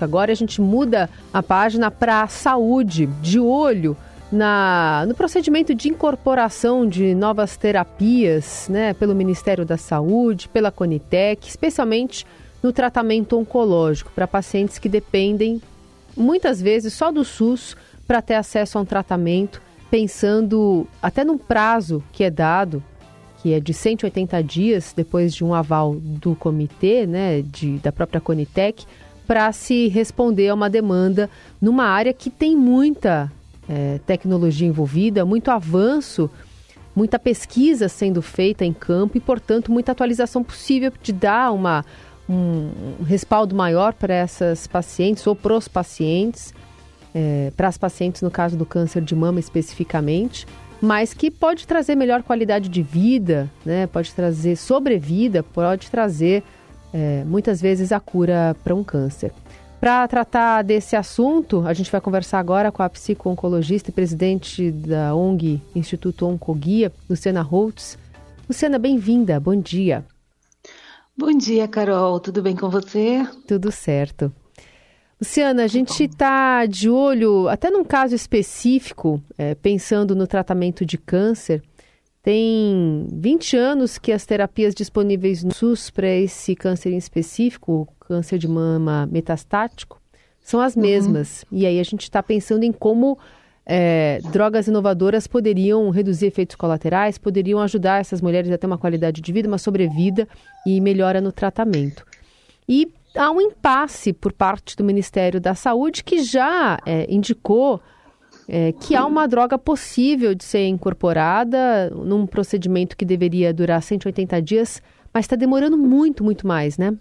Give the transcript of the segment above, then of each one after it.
Agora a gente muda a página para saúde, de olho na, no procedimento de incorporação de novas terapias né, pelo Ministério da Saúde, pela Conitec, especialmente no tratamento oncológico para pacientes que dependem muitas vezes só do SUS para ter acesso a um tratamento, pensando até num prazo que é dado, que é de 180 dias depois de um aval do comitê, né, de, da própria Conitec para se responder a uma demanda numa área que tem muita é, tecnologia envolvida, muito avanço, muita pesquisa sendo feita em campo e, portanto, muita atualização possível de dar uma, um, respaldo maior para essas pacientes ou para os pacientes, é, para as pacientes no caso do câncer de mama especificamente, mas que pode trazer melhor qualidade de vida, né? pode trazer sobrevida, pode trazer é, muitas vezes a cura para um câncer. Para tratar desse assunto, a gente vai conversar agora com a psico-oncologista e presidente da ONG Instituto Oncoguia, Luciana Holtz. Luciana, bem-vinda, bom dia. Bom dia, Carol, tudo bem com você? Tudo certo. Luciana, a gente está de olho, até num caso específico, é, pensando no tratamento de câncer, tem 20 anos que as terapias disponíveis no SUS para esse câncer em específico, câncer de mama metastático, são as uhum. mesmas. Uhum. E aí a gente está pensando em como é, drogas inovadoras poderiam reduzir efeitos colaterais, poderiam ajudar essas mulheres a ter uma qualidade de vida, uma sobrevida e melhora no tratamento. E há um impasse por parte do Ministério da Saúde que já é, indicou é, que há uma droga possível de ser incorporada num procedimento que deveria durar 180 dias, mas está demorando muito, muito mais, né?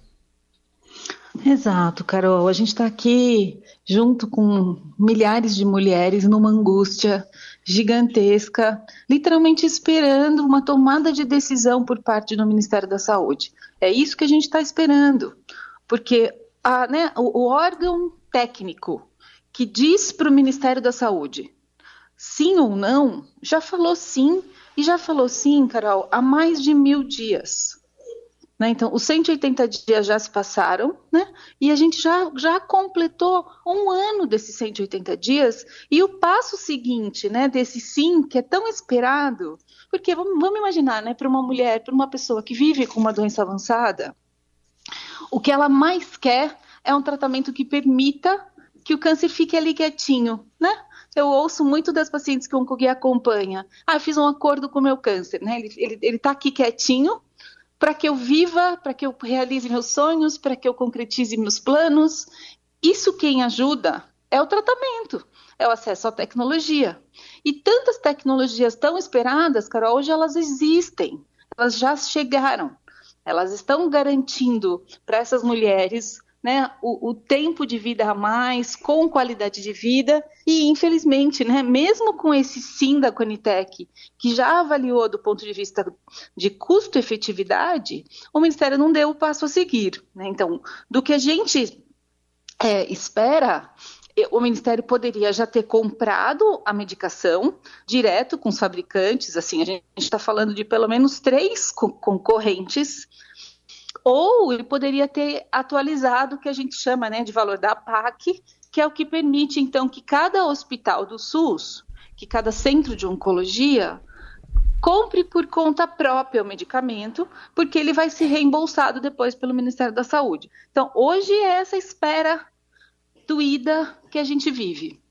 Exato, Carol. A gente está aqui junto com milhares de mulheres numa angústia gigantesca, literalmente esperando uma tomada de decisão por parte do Ministério da Saúde. É isso que a gente está esperando, porque a, né, o, o órgão técnico que diz para o Ministério da Saúde sim ou não, já falou sim, e já falou sim, Carol, há mais de mil dias. Né? Então, os 180 dias já se passaram, né? E a gente já, já completou um ano desses 180 dias. E o passo seguinte, né, desse sim, que é tão esperado, porque vamos, vamos imaginar, né, para uma mulher, para uma pessoa que vive com uma doença avançada, o que ela mais quer é um tratamento que permita que o câncer fique ali quietinho, né? Eu ouço muito das pacientes que o Oncoguia acompanha. Ah, eu fiz um acordo com o meu câncer, né? Ele, ele, ele tá aqui quietinho para que eu viva, para que eu realize meus sonhos, para que eu concretize meus planos. Isso quem ajuda é o tratamento, é o acesso à tecnologia. E tantas tecnologias tão esperadas, Carol, hoje elas existem, elas já chegaram. Elas estão garantindo para essas mulheres né, o, o, tempo de vida a mais, com qualidade de vida, e infelizmente, né, mesmo com esse sim da Conitec, que já avaliou do ponto de vista de custo-efetividade, o Ministério não deu o passo a seguir. Né? Então, do que a gente é, espera, o Ministério poderia já ter comprado a medicação direto com os fabricantes, assim, a gente está falando de pelo menos três concorrentes ou ele poderia ter atualizado o que a gente chama né, de valor da PAC, que é o que permite, então, que cada hospital do SUS, que cada centro de oncologia, compre por conta própria o medicamento, porque ele vai ser reembolsado depois pelo Ministério da Saúde. Então, hoje é essa espera doída que a gente vive.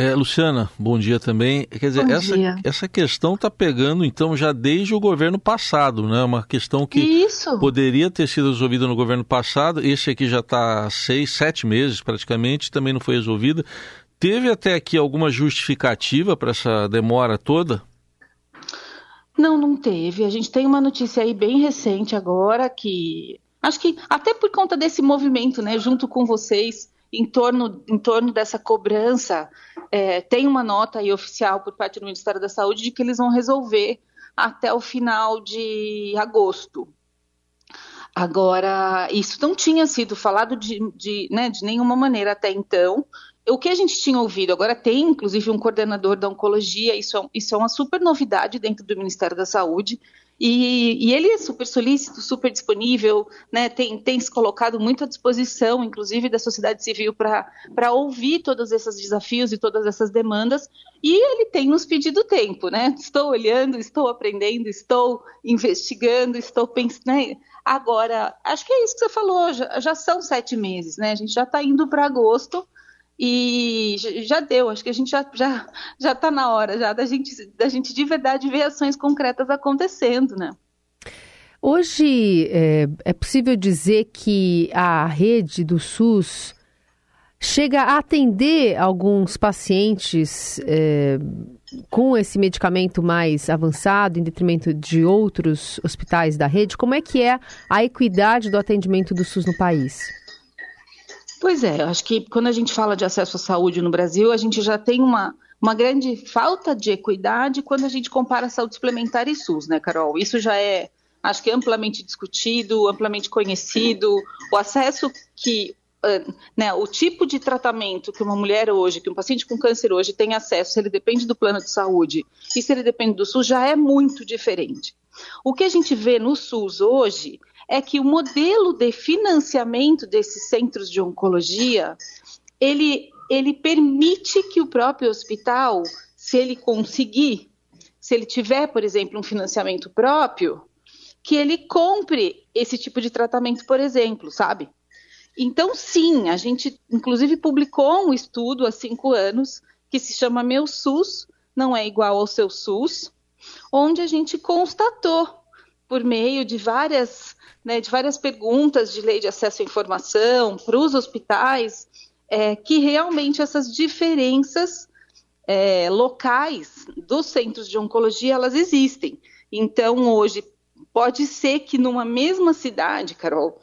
É, Luciana, bom dia também. Quer dizer, essa, essa questão está pegando, então, já desde o governo passado, né? Uma questão que Isso. poderia ter sido resolvida no governo passado. Esse aqui já está há seis, sete meses praticamente, também não foi resolvida. Teve até aqui alguma justificativa para essa demora toda? Não, não teve. A gente tem uma notícia aí bem recente agora que acho que até por conta desse movimento, né, junto com vocês, em torno, em torno dessa cobrança, é, tem uma nota aí oficial por parte do Ministério da Saúde de que eles vão resolver até o final de agosto. Agora, isso não tinha sido falado de, de, né, de nenhuma maneira até então. O que a gente tinha ouvido, agora tem inclusive um coordenador da oncologia, isso é, isso é uma super novidade dentro do Ministério da Saúde. E, e, ele é super solícito, super disponível, né, tem, tem se colocado muito à disposição, inclusive da sociedade civil, para ouvir todos esses desafios e todas essas demandas, e ele tem nos pedido tempo, né? Estou olhando, estou aprendendo, estou investigando, estou pensando. Né? Agora, acho que é isso que você falou, já, já são sete meses, né? A gente já está indo para agosto. E já deu, acho que a gente já já já está na hora já da gente da gente de verdade ver ações concretas acontecendo, né? Hoje é, é possível dizer que a rede do SUS chega a atender alguns pacientes é, com esse medicamento mais avançado em detrimento de outros hospitais da rede? Como é que é a equidade do atendimento do SUS no país? Pois é, acho que quando a gente fala de acesso à saúde no Brasil, a gente já tem uma, uma grande falta de equidade quando a gente compara saúde suplementar e SUS, né, Carol? Isso já é, acho que amplamente discutido, amplamente conhecido. O acesso que né, o tipo de tratamento que uma mulher hoje, que um paciente com câncer hoje tem acesso, se ele depende do plano de saúde e se ele depende do SUS, já é muito diferente. O que a gente vê no SUS hoje é que o modelo de financiamento desses centros de oncologia, ele, ele permite que o próprio hospital, se ele conseguir, se ele tiver, por exemplo, um financiamento próprio, que ele compre esse tipo de tratamento, por exemplo, sabe? Então, sim, a gente inclusive publicou um estudo há cinco anos que se chama Meu SUS não é igual ao seu SUS, onde a gente constatou, por meio de várias né, de várias perguntas de lei de acesso à informação para os hospitais, é, que realmente essas diferenças é, locais dos centros de oncologia elas existem. Então, hoje, pode ser que numa mesma cidade, Carol,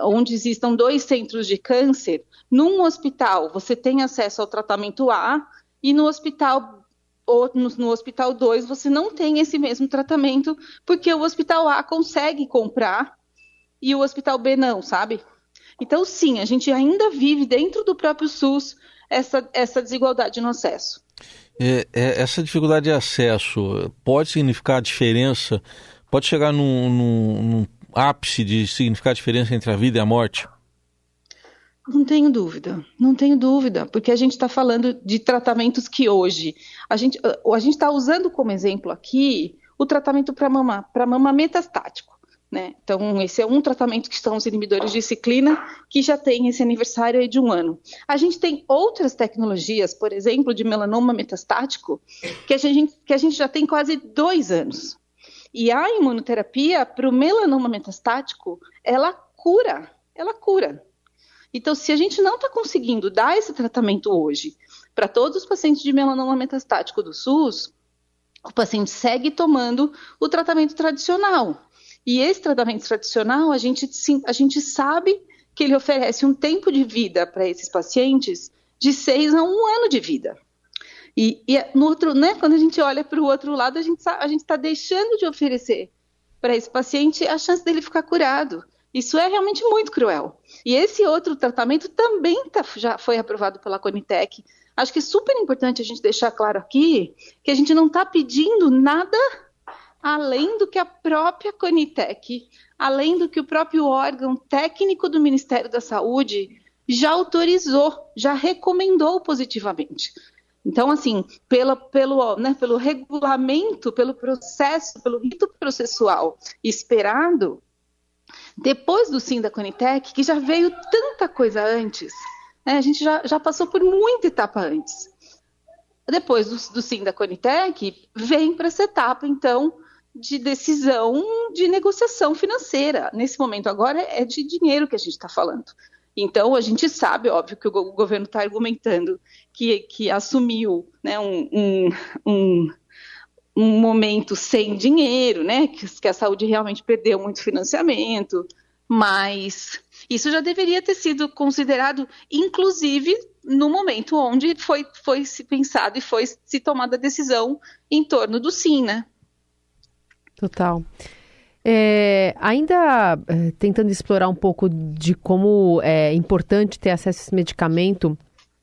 onde existam dois centros de câncer, num hospital você tem acesso ao tratamento A e no hospital ou no, no, hospital 2 você não tem esse mesmo tratamento, porque o hospital A consegue comprar e o Hospital B não, sabe? Então, sim, a gente ainda vive dentro do próprio SUS essa, essa desigualdade no acesso. É, é, essa dificuldade de acesso pode significar diferença, pode chegar num, num, num ápice de significar diferença entre a vida e a morte? Não tenho dúvida, não tenho dúvida, porque a gente está falando de tratamentos que hoje a gente a gente está usando como exemplo aqui o tratamento para mama para mama metastático. Né? Então, esse é um tratamento que são os inibidores de ciclina, que já tem esse aniversário de um ano. A gente tem outras tecnologias, por exemplo, de melanoma metastático, que a gente, que a gente já tem quase dois anos. E a imunoterapia para o melanoma metastático, ela cura, ela cura. Então, se a gente não está conseguindo dar esse tratamento hoje para todos os pacientes de melanoma metastático do SUS, o paciente segue tomando o tratamento tradicional, e esse tratamento tradicional, a gente, a gente sabe que ele oferece um tempo de vida para esses pacientes de seis a um ano de vida. E, e no outro, né, quando a gente olha para o outro lado, a gente está deixando de oferecer para esse paciente a chance dele ficar curado. Isso é realmente muito cruel. E esse outro tratamento também tá, já foi aprovado pela Conitec. Acho que é super importante a gente deixar claro aqui que a gente não está pedindo nada além do que a própria Conitec, além do que o próprio órgão técnico do Ministério da Saúde já autorizou, já recomendou positivamente. Então, assim, pela, pelo, né, pelo regulamento, pelo processo, pelo rito processual esperado, depois do sim da Conitec, que já veio tanta coisa antes, né, a gente já, já passou por muita etapa antes. Depois do, do sim da Conitec, vem para essa etapa, então, de decisão de negociação financeira. Nesse momento agora é de dinheiro que a gente está falando. Então, a gente sabe, óbvio, que o governo está argumentando que, que assumiu né, um, um, um, um, momento sem dinheiro, né, que, que a saúde realmente perdeu muito financiamento, mas isso já deveria ter sido considerado, inclusive, no momento onde foi, foi se pensado e foi se tomada a decisão em torno do sim, né? Total. É, ainda é, tentando explorar um pouco de como é importante ter acesso a esse medicamento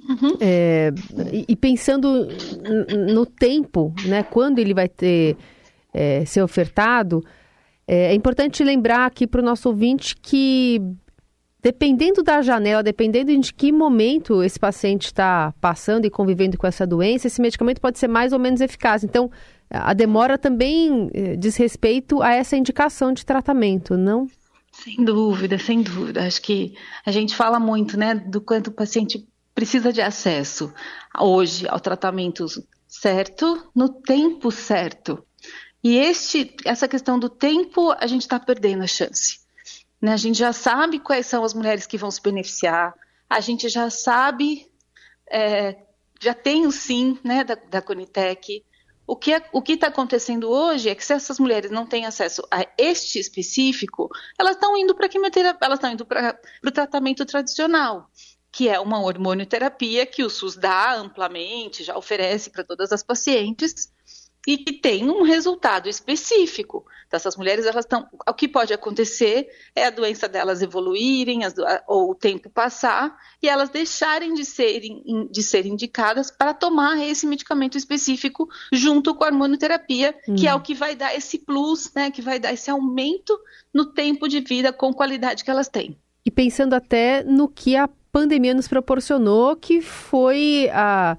uhum. é, e, e, pensando no tempo, né, quando ele vai ter é, ser ofertado, É, é importante lembrar aqui para o nosso ouvinte que, dependendo da janela, dependendo de que momento esse paciente está passando e convivendo com essa doença, esse medicamento pode ser mais ou menos eficaz. Então, a demora também eh, diz respeito a essa indicação de tratamento, não? Sem dúvida, sem dúvida. Acho que a gente fala muito, né, do quanto o paciente precisa de acesso hoje ao tratamento certo, no tempo certo. E este, essa questão do tempo, a gente está perdendo a chance. Né? A gente já sabe quais são as mulheres que vão se beneficiar, a gente já sabe, é, já tem o sim né, da, da Conitec, o que é, está acontecendo hoje é que se essas mulheres não têm acesso a este específico, elas estão indo para quimioterapia, elas estão indo para o tratamento tradicional, que é uma hormonioterapia que o SUS dá amplamente, já oferece para todas as pacientes, e que tem um resultado específico. Então, essas mulheres, elas estão. O que pode acontecer é a doença delas evoluírem, as, ou o tempo passar, e elas deixarem de ser, de ser indicadas para tomar esse medicamento específico junto com a hormonoterapia, hum. que é hum. o que vai dar esse plus, né? Que vai dar esse aumento no tempo de vida com qualidade que elas têm. E pensando até no que a pandemia nos proporcionou, que foi a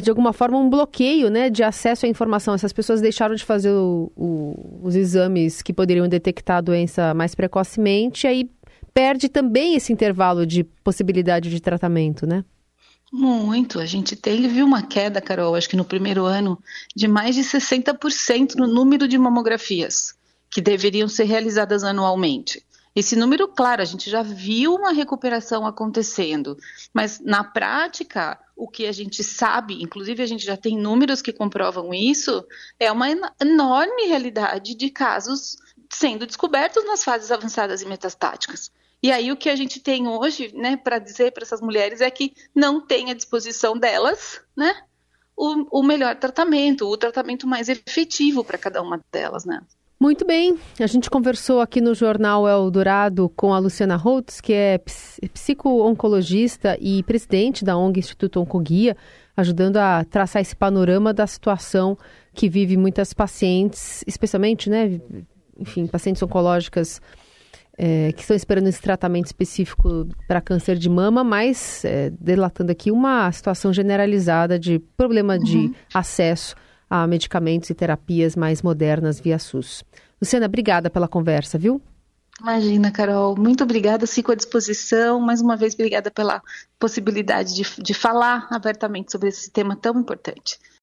de alguma forma, um bloqueio né, de acesso à informação. Essas pessoas deixaram de fazer o, o, os exames que poderiam detectar a doença mais precocemente, aí perde também esse intervalo de possibilidade de tratamento, né? Muito. A gente teve uma queda, Carol, acho que no primeiro ano, de mais de 60% no número de mamografias que deveriam ser realizadas anualmente. Esse número, claro, a gente já viu uma recuperação acontecendo, mas na prática, o que a gente sabe, inclusive a gente já tem números que comprovam isso, é uma enorme realidade de casos sendo descobertos nas fases avançadas e metastáticas. E aí o que a gente tem hoje, né, para dizer para essas mulheres é que não tem à disposição delas, né, o, o melhor tratamento, o tratamento mais efetivo para cada uma delas, né. Muito bem, a gente conversou aqui no Jornal Eldorado com a Luciana Holtz, que é psico-oncologista e presidente da ONG Instituto Oncoguia, ajudando a traçar esse panorama da situação que vive muitas pacientes, especialmente, né, enfim, pacientes oncológicas é, que estão esperando esse tratamento específico para câncer de mama, mas é, delatando aqui uma situação generalizada de problema de uhum. acesso a medicamentos e terapias mais modernas via SUS. Luciana, obrigada pela conversa, viu? Imagina, Carol. Muito obrigada, fico à disposição. Mais uma vez, obrigada pela possibilidade de, de falar abertamente sobre esse tema tão importante.